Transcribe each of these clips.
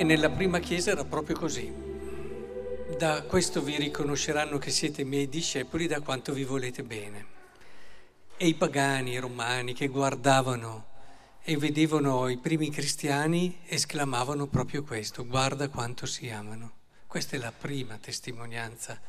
E nella prima chiesa era proprio così. Da questo vi riconosceranno che siete miei discepoli da quanto vi volete bene. E i pagani, i romani che guardavano e vedevano i primi cristiani esclamavano proprio questo, guarda quanto si amano. Questa è la prima testimonianza,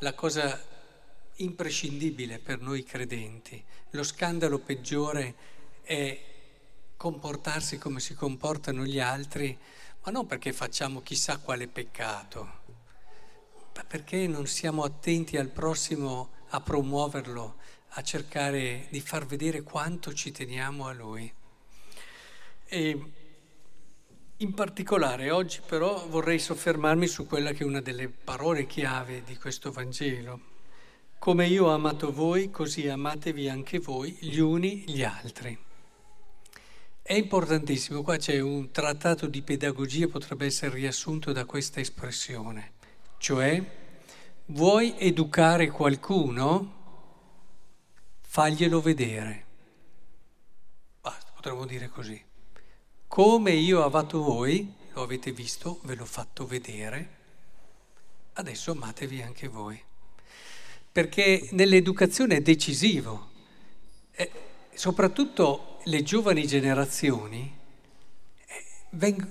la cosa imprescindibile per noi credenti. Lo scandalo peggiore è comportarsi come si comportano gli altri, ma non perché facciamo chissà quale peccato, ma perché non siamo attenti al prossimo a promuoverlo, a cercare di far vedere quanto ci teniamo a lui. E in particolare oggi però vorrei soffermarmi su quella che è una delle parole chiave di questo Vangelo. Come io ho amato voi, così amatevi anche voi gli uni gli altri. È importantissimo, qua c'è un trattato di pedagogia, potrebbe essere riassunto da questa espressione, cioè vuoi educare qualcuno, faglielo vedere. Basta, potremmo dire così. Come io ho amato voi, lo avete visto, ve l'ho fatto vedere, adesso amatevi anche voi. Perché nell'educazione è decisivo, e soprattutto le giovani generazioni eh,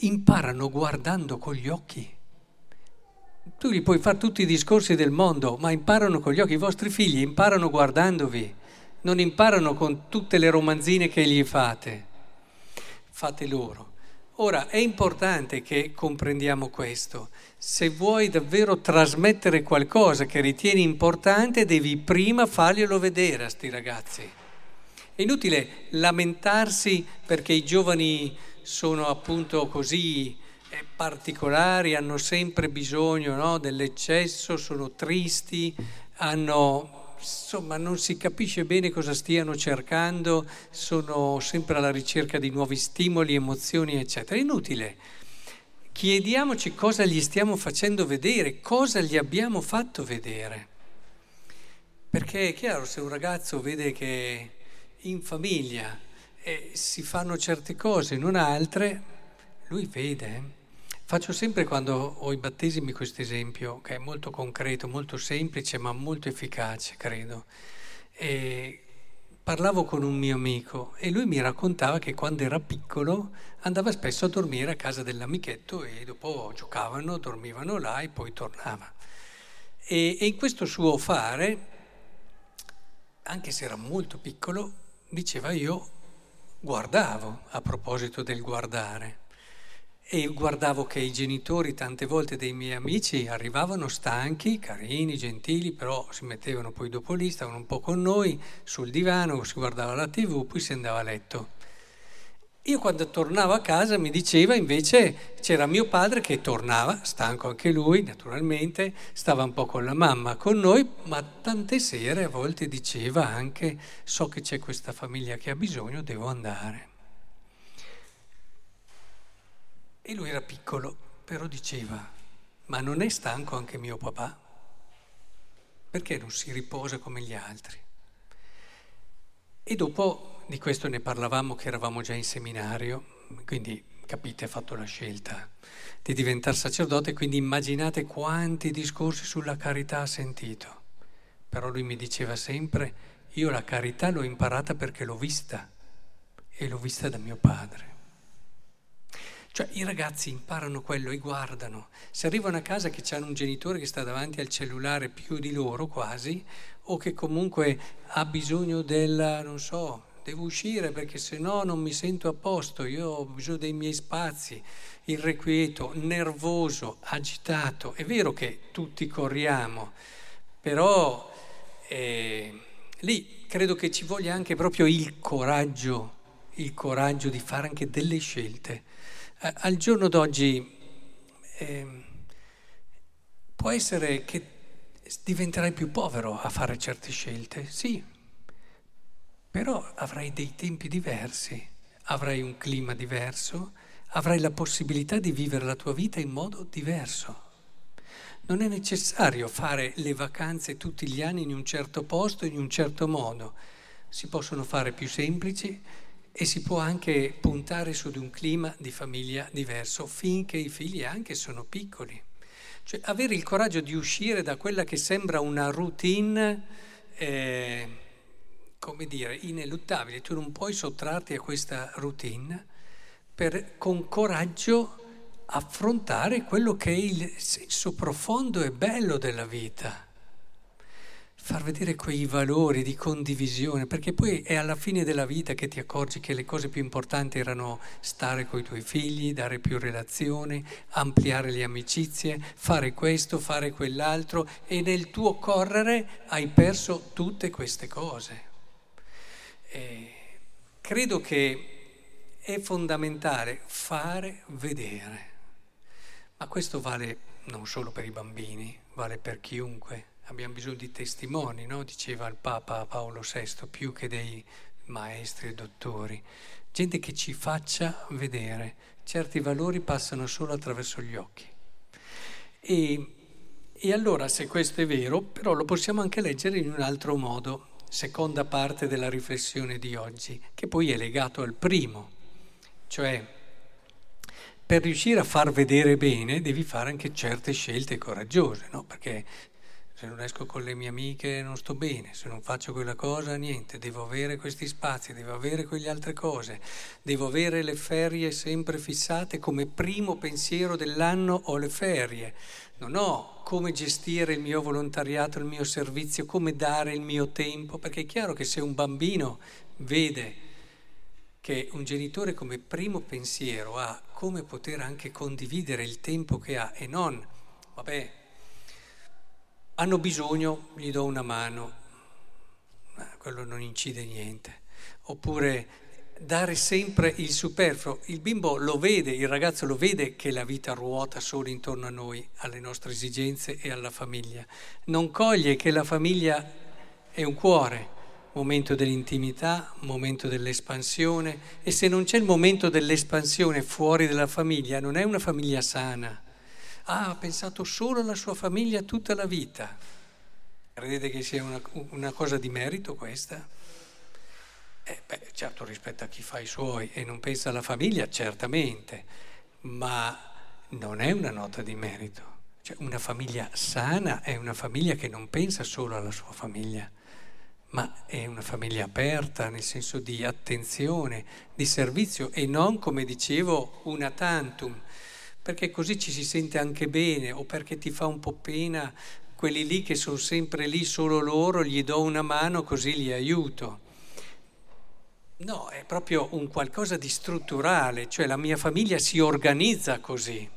imparano guardando con gli occhi. Tu gli puoi fare tutti i discorsi del mondo, ma imparano con gli occhi. I vostri figli imparano guardandovi, non imparano con tutte le romanzine che gli fate fate loro. Ora, è importante che comprendiamo questo. Se vuoi davvero trasmettere qualcosa che ritieni importante, devi prima farglielo vedere a sti ragazzi. È inutile lamentarsi perché i giovani sono appunto così eh, particolari, hanno sempre bisogno no, dell'eccesso, sono tristi, hanno insomma non si capisce bene cosa stiano cercando, sono sempre alla ricerca di nuovi stimoli, emozioni, eccetera. È inutile. Chiediamoci cosa gli stiamo facendo vedere, cosa gli abbiamo fatto vedere. Perché è chiaro, se un ragazzo vede che in famiglia eh, si fanno certe cose, non altre, lui vede. Eh. Faccio sempre quando ho i battesimi questo esempio, che è molto concreto, molto semplice, ma molto efficace, credo. E parlavo con un mio amico e lui mi raccontava che quando era piccolo andava spesso a dormire a casa dell'amichetto e dopo giocavano, dormivano là e poi tornava. E, e in questo suo fare, anche se era molto piccolo, diceva io guardavo a proposito del guardare e guardavo che i genitori tante volte dei miei amici arrivavano stanchi, carini, gentili, però si mettevano poi dopo lì, stavano un po' con noi sul divano, si guardava la tv, poi si andava a letto. Io quando tornavo a casa mi diceva invece c'era mio padre che tornava, stanco anche lui naturalmente, stava un po' con la mamma, con noi, ma tante sere a volte diceva anche so che c'è questa famiglia che ha bisogno, devo andare. E lui era piccolo, però diceva, ma non è stanco anche mio papà? Perché non si riposa come gli altri? E dopo di questo ne parlavamo che eravamo già in seminario, quindi capite, ha fatto la scelta di diventare sacerdote, quindi immaginate quanti discorsi sulla carità ha sentito. Però lui mi diceva sempre, io la carità l'ho imparata perché l'ho vista e l'ho vista da mio padre. Cioè i ragazzi imparano quello e guardano. Se arrivano a casa che c'hanno un genitore che sta davanti al cellulare più di loro quasi, o che comunque ha bisogno del, non so, devo uscire perché se no non mi sento a posto, io ho bisogno dei miei spazi, irrequieto, nervoso, agitato. È vero che tutti corriamo, però eh, lì credo che ci voglia anche proprio il coraggio, il coraggio di fare anche delle scelte eh, al giorno d'oggi eh, può essere che diventerai più povero a fare certe scelte, sì, però avrai dei tempi diversi, avrai un clima diverso, avrai la possibilità di vivere la tua vita in modo diverso. Non è necessario fare le vacanze tutti gli anni in un certo posto, in un certo modo. Si possono fare più semplici e si può anche puntare su di un clima di famiglia diverso finché i figli anche sono piccoli. Cioè avere il coraggio di uscire da quella che sembra una routine, eh, come dire, ineluttabile. Tu non puoi sottrarti a questa routine per con coraggio affrontare quello che è il senso profondo e bello della vita far vedere quei valori di condivisione, perché poi è alla fine della vita che ti accorgi che le cose più importanti erano stare con i tuoi figli, dare più relazioni, ampliare le amicizie, fare questo, fare quell'altro e nel tuo correre hai perso tutte queste cose. E credo che è fondamentale fare vedere, ma questo vale non solo per i bambini, vale per chiunque abbiamo bisogno di testimoni, no? diceva il Papa Paolo VI, più che dei maestri e dottori, gente che ci faccia vedere. Certi valori passano solo attraverso gli occhi. E, e allora, se questo è vero, però lo possiamo anche leggere in un altro modo, seconda parte della riflessione di oggi, che poi è legato al primo, cioè per riuscire a far vedere bene devi fare anche certe scelte coraggiose, no? perché se non esco con le mie amiche non sto bene, se non faccio quella cosa niente, devo avere questi spazi, devo avere quelle altre cose, devo avere le ferie sempre fissate come primo pensiero dell'anno ho le ferie, non ho come gestire il mio volontariato, il mio servizio, come dare il mio tempo, perché è chiaro che se un bambino vede che un genitore come primo pensiero ha come poter anche condividere il tempo che ha e non, vabbè, hanno bisogno, gli do una mano, quello non incide niente. Oppure dare sempre il superfluo. Il bimbo lo vede, il ragazzo lo vede che la vita ruota solo intorno a noi, alle nostre esigenze e alla famiglia. Non coglie che la famiglia è un cuore, momento dell'intimità, momento dell'espansione e se non c'è il momento dell'espansione fuori dalla famiglia, non è una famiglia sana ah, ha pensato solo alla sua famiglia tutta la vita. Credete che sia una, una cosa di merito questa? Eh, beh, certo rispetto a chi fa i suoi e non pensa alla famiglia, certamente, ma non è una nota di merito. Cioè, una famiglia sana è una famiglia che non pensa solo alla sua famiglia, ma è una famiglia aperta nel senso di attenzione, di servizio e non, come dicevo, una tantum perché così ci si sente anche bene o perché ti fa un po' pena quelli lì che sono sempre lì solo loro, gli do una mano così li aiuto. No, è proprio un qualcosa di strutturale, cioè la mia famiglia si organizza così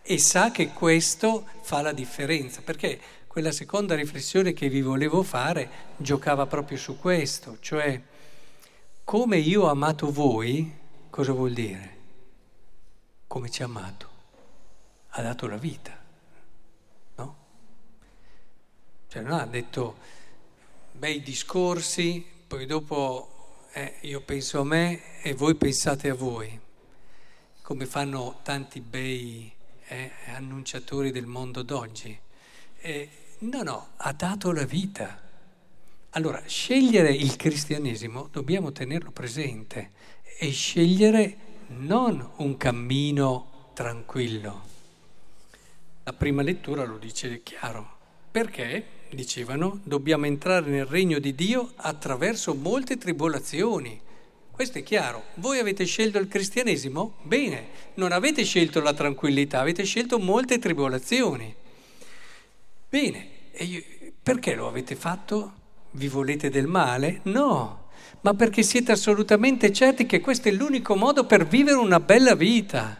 e sa che questo fa la differenza, perché quella seconda riflessione che vi volevo fare giocava proprio su questo, cioè come io ho amato voi, cosa vuol dire? Come ci ha amato, ha dato la vita, no? Cioè non ha detto bei discorsi, poi dopo eh, io penso a me e voi pensate a voi, come fanno tanti bei eh, annunciatori del mondo d'oggi. Eh, no, no, ha dato la vita. Allora, scegliere il cristianesimo dobbiamo tenerlo presente e scegliere non un cammino tranquillo. La prima lettura lo dice chiaro. Perché, dicevano, dobbiamo entrare nel regno di Dio attraverso molte tribolazioni. Questo è chiaro. Voi avete scelto il cristianesimo? Bene, non avete scelto la tranquillità, avete scelto molte tribolazioni. Bene, io, perché lo avete fatto? Vi volete del male? No, ma perché siete assolutamente certi che questo è l'unico modo per vivere una bella vita,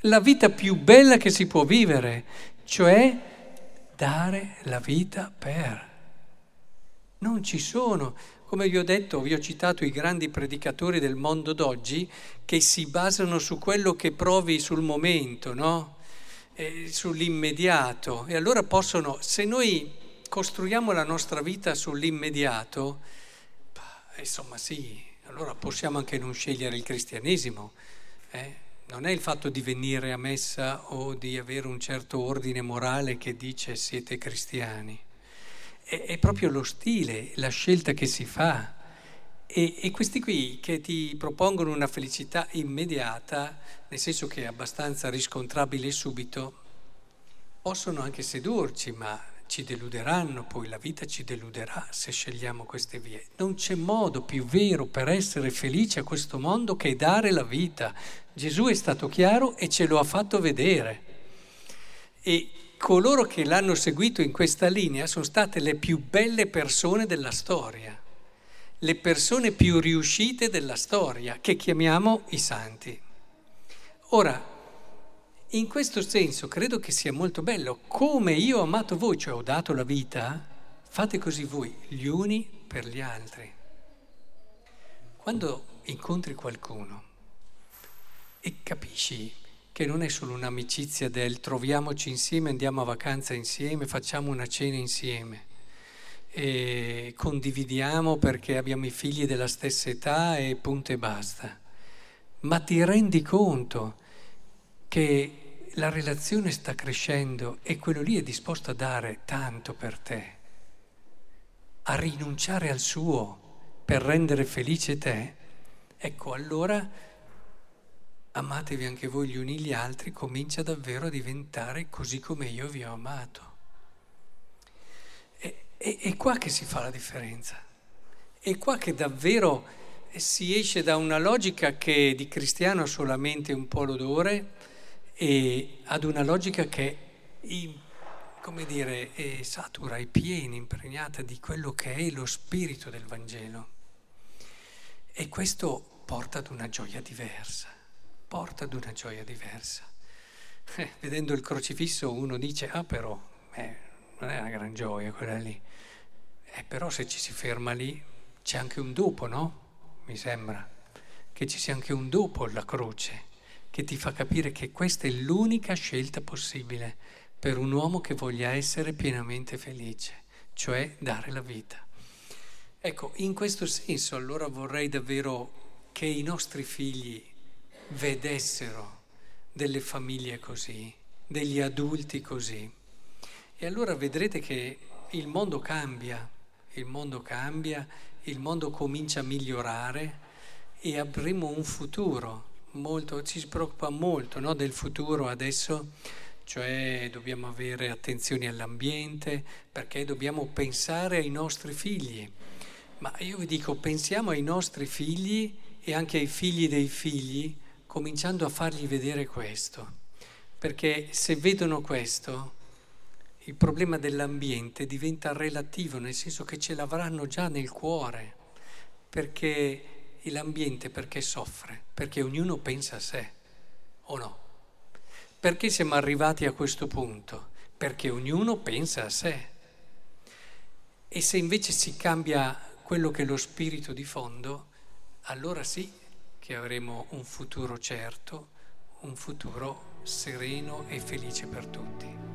la vita più bella che si può vivere, cioè dare la vita per. Non ci sono, come vi ho detto, vi ho citato i grandi predicatori del mondo d'oggi che si basano su quello che provi sul momento, no? E sull'immediato. E allora possono, se noi costruiamo la nostra vita sull'immediato, insomma sì, allora possiamo anche non scegliere il cristianesimo. Eh? Non è il fatto di venire a messa o di avere un certo ordine morale che dice siete cristiani. È, è proprio lo stile, la scelta che si fa. E, e, questi qui che ti propongono una felicità immediata, nel senso che è abbastanza riscontrabile subito, possono anche sedurci, ma ci deluderanno, poi la vita ci deluderà se scegliamo queste vie. Non c'è modo più vero per essere felici a questo mondo che dare la vita. Gesù è stato chiaro e ce lo ha fatto vedere. E coloro che l'hanno seguito in questa linea sono state le più belle persone della storia le persone più riuscite della storia, che chiamiamo i santi. Ora, in questo senso credo che sia molto bello, come io ho amato voi, cioè ho dato la vita, fate così voi, gli uni per gli altri. Quando incontri qualcuno e capisci che non è solo un'amicizia del troviamoci insieme, andiamo a vacanza insieme, facciamo una cena insieme, e condividiamo perché abbiamo i figli della stessa età e punto e basta. Ma ti rendi conto che la relazione sta crescendo e quello lì è disposto a dare tanto per te, a rinunciare al suo per rendere felice te, ecco allora amatevi anche voi gli uni gli altri, comincia davvero a diventare così come io vi ho amato. È, è qua che si fa la differenza. È qua che davvero si esce da una logica che di cristiano ha solamente un po' l'odore e ad una logica che come dire, è satura, è piena, impregnata di quello che è lo spirito del Vangelo. E questo porta ad una gioia diversa, porta ad una gioia diversa. Eh, vedendo il crocifisso uno dice, ah però, eh, non è una gran gioia quella lì. Eh, però se ci si ferma lì c'è anche un dopo, no? Mi sembra che ci sia anche un dopo la croce, che ti fa capire che questa è l'unica scelta possibile per un uomo che voglia essere pienamente felice, cioè dare la vita. Ecco, in questo senso allora vorrei davvero che i nostri figli vedessero delle famiglie così, degli adulti così. E allora vedrete che il mondo cambia, il mondo cambia, il mondo comincia a migliorare e avremo un futuro. Molto, ci si preoccupa molto no, del futuro adesso, cioè dobbiamo avere attenzione all'ambiente perché dobbiamo pensare ai nostri figli. Ma io vi dico, pensiamo ai nostri figli e anche ai figli dei figli, cominciando a fargli vedere questo. Perché se vedono questo, il problema dell'ambiente diventa relativo, nel senso che ce l'avranno già nel cuore, perché l'ambiente perché soffre? Perché ognuno pensa a sé, o no? Perché siamo arrivati a questo punto? Perché ognuno pensa a sé. E se invece si cambia quello che è lo spirito di fondo, allora sì che avremo un futuro certo, un futuro sereno e felice per tutti.